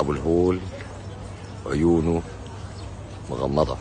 أبو الهول عيونه مغمضة.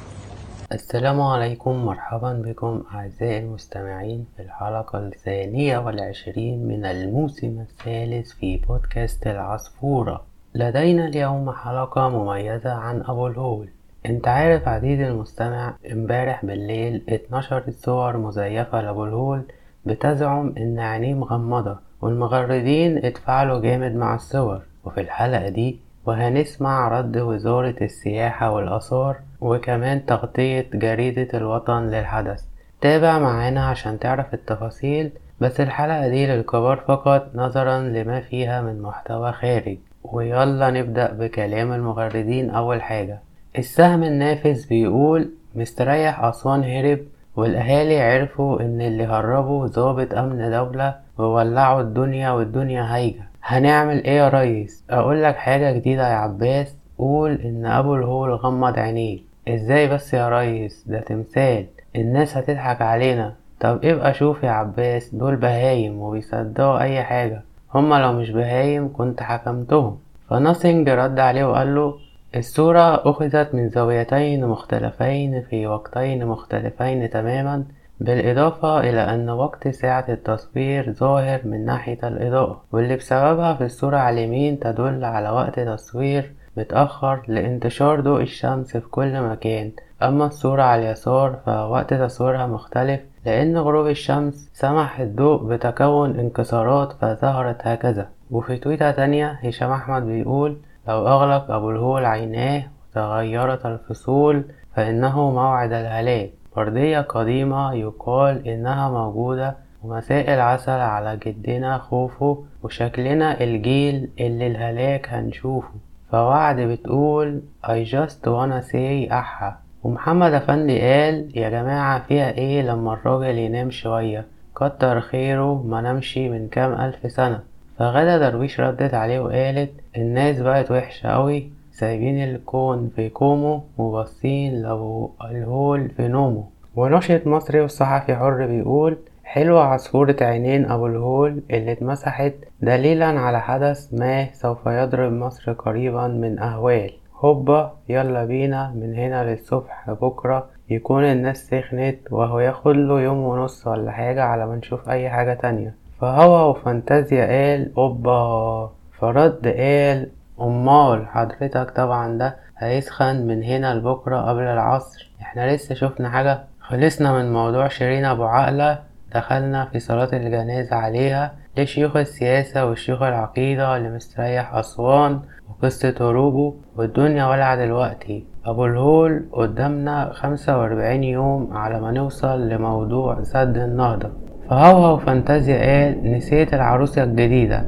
السلام عليكم مرحبا بكم أعزائي المستمعين في الحلقة الثانية والعشرين من الموسم الثالث في بودكاست العصفورة. لدينا اليوم حلقة مميزة عن أبو الهول. أنت عارف عزيزي المستمع إمبارح بالليل اتنشرت صور مزيفة لأبو الهول بتزعم إن عينيه مغمضة والمغردين اتفاعلوا جامد مع الصور. وفي الحلقة دي وهنسمع رد وزارة السياحة والآثار وكمان تغطية جريدة الوطن للحدث. تابع معانا عشان تعرف التفاصيل بس الحلقة دي للكبار فقط نظرا لما فيها من محتوى خارج. ويلا نبدأ بكلام المغردين أول حاجة. السهم النافذ بيقول مستريح أسوان هرب والأهالي عرفوا إن اللي هربوا ضابط أمن دولة وولعوا الدنيا والدنيا هايجة. هنعمل إيه يا ريس؟ اقولك حاجة جديدة يا عباس. قول إن أبو الهول غمض عينيه. إزاي بس يا ريس؟ ده تمثال. الناس هتضحك علينا. طب ابقى شوف يا عباس دول بهايم وبيصدقوا أي حاجة. هما لو مش بهايم كنت حكمتهم. فناسينج رد عليه وقال له الصورة أخذت من زاويتين مختلفين في وقتين مختلفين تماما. بالإضافة إلى أن وقت ساعة التصوير ظاهر من ناحية الإضاءة واللي بسببها في الصورة على اليمين تدل على وقت تصوير متأخر لانتشار ضوء الشمس في كل مكان. أما الصورة على اليسار فوقت تصويرها مختلف لأن غروب الشمس سمح الضوء بتكون انكسارات فظهرت هكذا. وفي تويتة تانية هشام أحمد بيقول لو أغلق أبو الهول عيناه وتغيرت الفصول فإنه موعد الهلاك. وردية قديمة يقال إنها موجودة ومساء العسل على جدنا خوفه وشكلنا الجيل اللي الهلاك هنشوفه. فوعد بتقول I just wanna say أحا. ومحمد أفندي قال يا جماعة فيها إيه لما الراجل ينام شوية؟ كتر خيره ما نمشي من كام ألف سنة. فغدا درويش ردت عليه وقالت الناس بقت وحشة أوي. سايبين الكون في كومه وباصين لو الهول في نومه ونشط مصري والصحفي حر بيقول حلوة عصفورة عينين أبو الهول اللي اتمسحت دليلا على حدث ما سوف يضرب مصر قريبا من أهوال. هوبا يلا بينا من هنا للصبح بكرة يكون الناس سخنت وهو ياخد له يوم ونص ولا حاجة على ما نشوف أي حاجة تانية. فهو وفانتازيا قال أوبا. فرد قال أمال حضرتك طبعا ده هيسخن من هنا لبكرة قبل العصر. إحنا لسه شفنا حاجة. خلصنا من موضوع شيرين أبو عقلة. دخلنا في صلاة الجنازة عليها. لشيوخ السياسة وشيوخ العقيدة اللي مستريح أسوان وقصة هروبه والدنيا ولع دلوقتي. أبو الهول قدامنا خمسة وأربعين يوم على ما نوصل لموضوع سد النهضة. فهوهو فانتازيا قال نسيت العروسة الجديدة.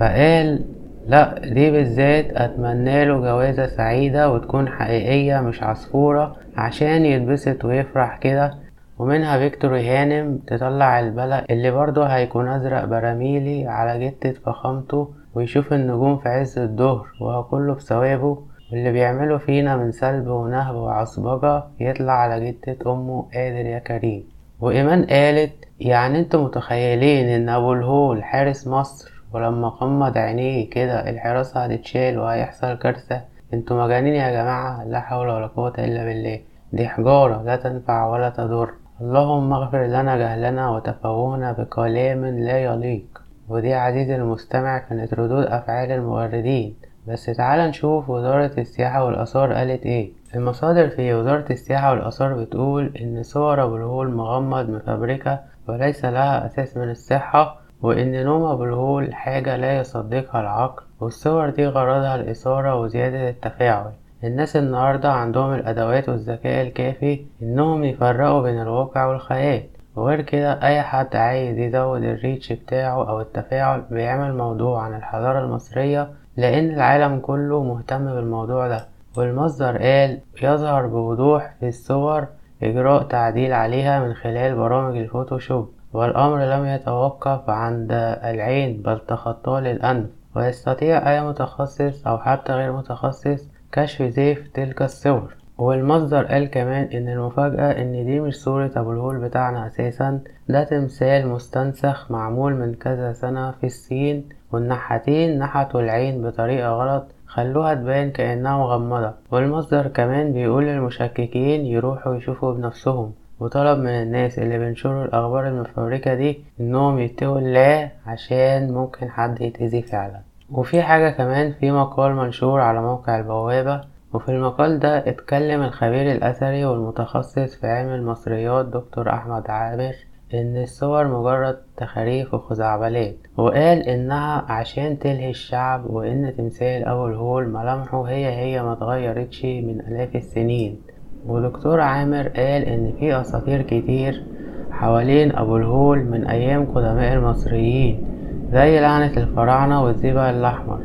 فقال لا دي بالذات أتمنى له جوازة سعيدة وتكون حقيقية مش عصفورة عشان يتبسط ويفرح كده. ومنها فيكتور هانم تطلع البلق اللي برضه هيكون أزرق براميلي على جتة فخامته ويشوف النجوم في عز الظهر وهو كله بثوابه واللي بيعمله فينا من سلب ونهب وعصبجة يطلع على جتة أمه قادر يا كريم. وإيمان قالت يعني أنتوا متخيلين إن أبو الهول حارس مصر ولما غمض عينيه كده الحراسة هتتشال وهيحصل كارثة. أنتوا مجانين يا جماعة؟ لا حول ولا قوة إلا بالله. دي حجارة لا تنفع ولا تضر. اللهم اغفر لنا جهلنا وتفوهنا بكلام لا يليق. ودي عزيزي المستمع كانت ردود أفعال المغردين بس تعال نشوف وزارة السياحة والآثار قالت إيه. المصادر في وزارة السياحة والآثار بتقول إن صور أبو الهول مغمض مفبركة وليس لها أساس من الصحة. وإن نوم أبو الهول حاجة لا يصدقها العقل والصور دي غرضها الإثارة وزيادة التفاعل. الناس النهاردة عندهم الأدوات والذكاء الكافي إنهم يفرقوا بين الواقع والخيال. وغير كده أي حد عايز يزود الريتش بتاعه أو التفاعل بيعمل موضوع عن الحضارة المصرية لأن العالم كله مهتم بالموضوع ده. والمصدر قال يظهر بوضوح في الصور إجراء تعديل عليها من خلال برامج الفوتوشوب. والأمر لم يتوقف عند العين بل تخطى للأنف. ويستطيع أي متخصص أو حتى غير متخصص كشف زيف تلك الصور. والمصدر قال كمان إن المفاجأة إن دي مش صورة أبو الهول بتاعنا أساسا. ده تمثال مستنسخ معمول من كذا سنة في الصين. والنحاتين نحتوا العين بطريقة غلط خلوها تبان كأنها مغمضة. والمصدر كمان بيقول للمشككين يروحوا يشوفوا بنفسهم. وطلب من الناس اللي بينشروا الأخبار المفبركة دي إنهم يتقوا الله عشان ممكن حد يتأذي فعلا. وفي حاجة كمان في مقال منشور على موقع البوابة وفي المقال ده اتكلم الخبير الأثري والمتخصص في علم المصريات دكتور أحمد عامر إن الصور مجرد تخاريف وخزعبلات وقال إنها عشان تلهي الشعب وإن تمثال أبو الهول ملامحه هي هي ما اتغيرتش من آلاف السنين. ودكتور عامر قال إن في أساطير كتير حوالين أبو الهول من أيام قدماء المصريين زي لعنة الفراعنة والزئبق الأحمر.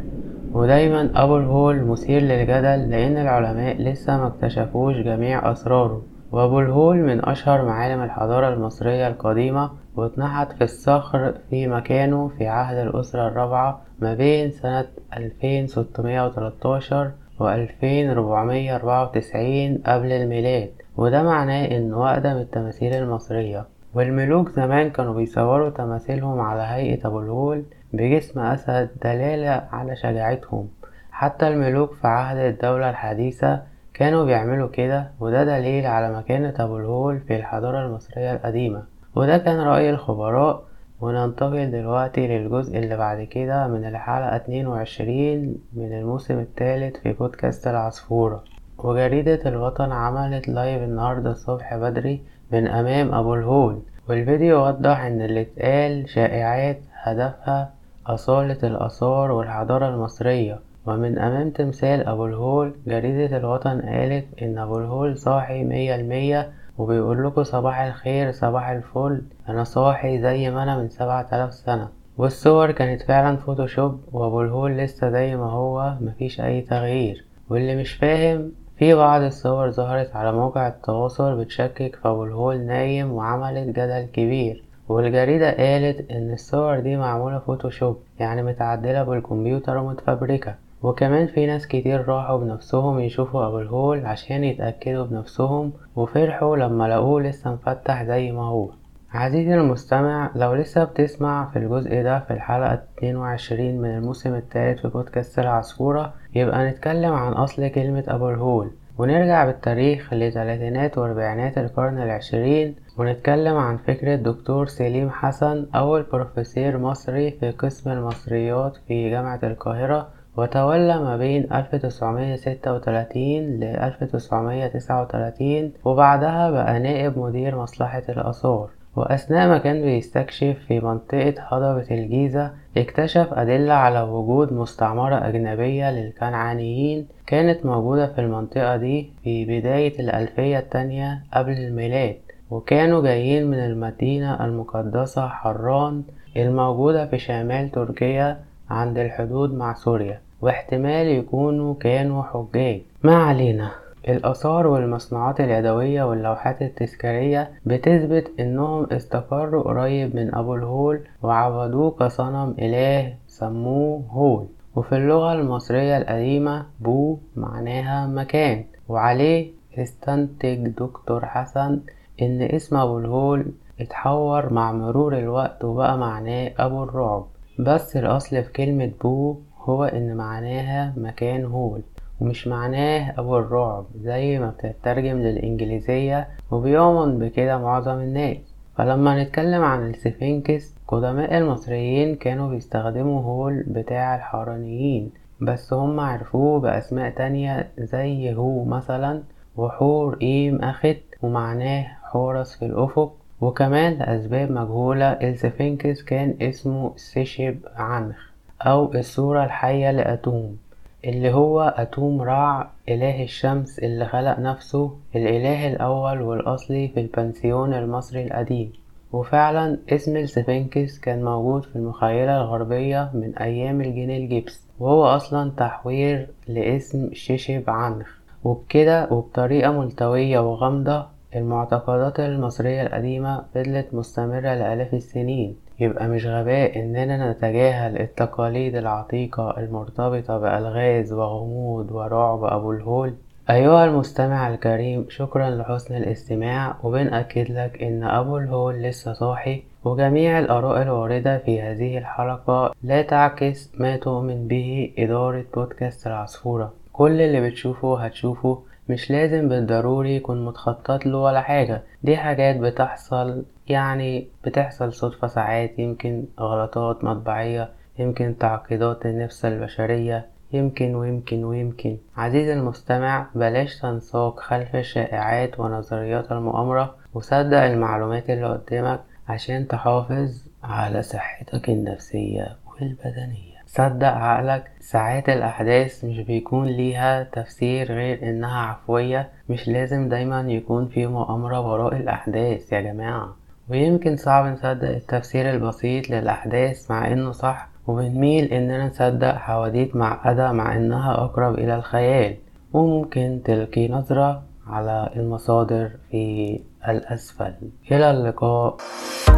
ودايما أبو الهول مثير للجدل لأن العلماء لسه ما اكتشفوش جميع أسراره. وأبو الهول من أشهر معالم الحضارة المصرية القديمة واتنحت في الصخر في مكانه في عهد الأسرة الرابعة ما بين سنة 2613 و 2494 قبل الميلاد وده معناه إنه أقدم التماثيل المصرية. والملوك زمان كانوا بيصوروا تماثيلهم على هيئة أبو الهول بجسم أسد دلالة على شجاعتهم. حتى الملوك في عهد الدولة الحديثة كانوا بيعملوا كده وده دليل على مكانة أبو الهول في الحضارة المصرية القديمة. وده كان رأي الخبراء وننتقل دلوقتي للجزء اللي بعد كده من الحلقة 22 من الموسم الثالث في بودكاست العصفورة. وجريدة الوطن عملت لايف النهاردة الصبح بدري من أمام أبو الهول والفيديو وضح إن اللي اتقال شائعات هدفها أصالة الآثار والحضارة المصرية. ومن أمام تمثال أبو الهول جريدة الوطن قالت إن أبو الهول صاحي مية المية وبيقول لكم صباح الخير صباح الفل. أنا صاحي زي ما أنا من سبعة آلاف سنة. والصور كانت فعلا فوتوشوب وأبو الهول لسه زي ما هو مفيش أي تغيير. واللي مش فاهم في بعض الصور ظهرت على موقع التواصل بتشكك في أبو الهول نايم وعملت جدل كبير. والجريدة قالت إن الصور دي معمولة فوتوشوب يعني متعدلة بالكمبيوتر ومتفبركة. وكمان في ناس كتير راحوا بنفسهم يشوفوا أبو الهول عشان يتأكدوا بنفسهم وفرحوا لما لقوه لسه مفتح زي ما هو. عزيزي المستمع لو لسه بتسمع في الجزء ده في الحلقة 22 من الموسم الثالث في بودكاست العصفورة يبقى نتكلم عن أصل كلمة أبو الهول. ونرجع بالتاريخ لثلاثينات واربعينات القرن العشرين ونتكلم عن فكرة دكتور سليم حسن أول بروفيسور مصري في قسم المصريات في جامعة القاهرة وتولى ما بين 1936 ل 1939 وبعدها بقى نائب مدير مصلحة الآثار. وأثناء ما كان بيستكشف في منطقة هضبة الجيزة اكتشف أدلة على وجود مستعمرة أجنبية للكنعانيين كانت موجودة في المنطقة دي في بداية الألفية التانية قبل الميلاد وكانوا جايين من المدينة المقدسة حران الموجودة في شمال تركيا عند الحدود مع سوريا. واحتمال يكونوا كانوا حجاج. ما علينا. الآثار والمصنوعات اليدوية واللوحات التذكارية بتثبت إنهم استقروا قريب من أبو الهول وعبدوه كصنم إله سموه هول. وفي اللغة المصرية القديمة بو معناها مكان. وعليه استنتج دكتور حسن إن اسم أبو الهول اتحور مع مرور الوقت وبقى معناه أبو الرعب. بس الأصل في كلمة بو هو إن معناها مكان هول ومش معناه أبو الرعب زي ما بتترجم للإنجليزية وبيؤمن بكده معظم الناس. فلما نتكلم عن السفنكس قدماء المصريين كانوا بيستخدموا هول بتاع الحرانيين بس هم عرفوه بأسماء تانية زي حو مثلا وحور إم آخت ومعناه حورس في الأفق. وكمان لأسباب مجهولة ال Sphinx كان اسمه شيشب عنخ. أو الصورة الحية لأتوم اللي هو أتوم رع إله الشمس اللي خلق نفسه الإله الأول والأصلي في ال pantheon المصري القديم. وفعلا اسم ال Sphinx كان موجود في المخيلة الغربية من أيام الجنيه الجبس وهو أصلا تحوير لاسم شيشب عنخ. وبكده وبطريقة ملتوية وغامضة المعتقدات المصرية القديمة فضلت مستمرة لآلاف السنين. يبقى مش غباء إننا نتجاهل التقاليد العتيقة المرتبطة بألغاز وغموض ورعب أبو الهول. أيها المستمع الكريم شكرا لحسن الاستماع وبنأكد لك إن أبو الهول لسه صاحي وجميع الآراء الواردة في هذه الحلقة لا تعكس ما تؤمن به إدارة بودكاست العصفورة. كل اللي بتشوفه هتشوفه مش لازم بالضروري يكون متخطط له ولا حاجة. دي حاجات بتحصل يعني بتحصل صدفة ساعات يمكن غلطات مطبعية يمكن تعقيدات النفس البشرية يمكن ويمكن ويمكن. عزيزي المستمع بلاش تنساق خلف الشائعات ونظريات المؤامرة وصدق المعلومات اللي قدامك عشان تحافظ على صحتك النفسية والبدنية. صدق عقلك ساعات الأحداث مش بيكون ليها تفسير غير إنها عفوية مش لازم دايما يكون في مؤامرة وراء الأحداث يا جماعة. ويمكن صعب نصدق التفسير البسيط للأحداث مع إنه صح وبنميل إننا نصدق حواديت معقدة مع إنها أقرب إلى الخيال. وممكن تلقي نظرة على المصادر في الأسفل. إلى اللقاء.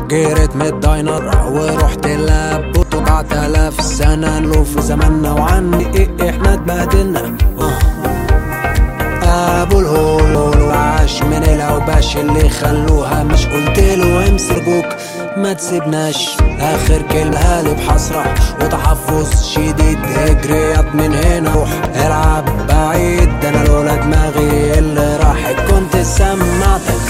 جريت من الداينر ورحت اللاب بضعة آلاف سنة نلوف زماننا وعني إيه إحنا اتبهدلنا. الناس اللي خلوها مش قلتلو امسك بوك ما تسيبناش. آخر كلمة لي بحسرة وتحفظ شديد. هجريات من هنا روح العب بعيد. أنا لولا دماغي اللي راحت. كنت سمعتك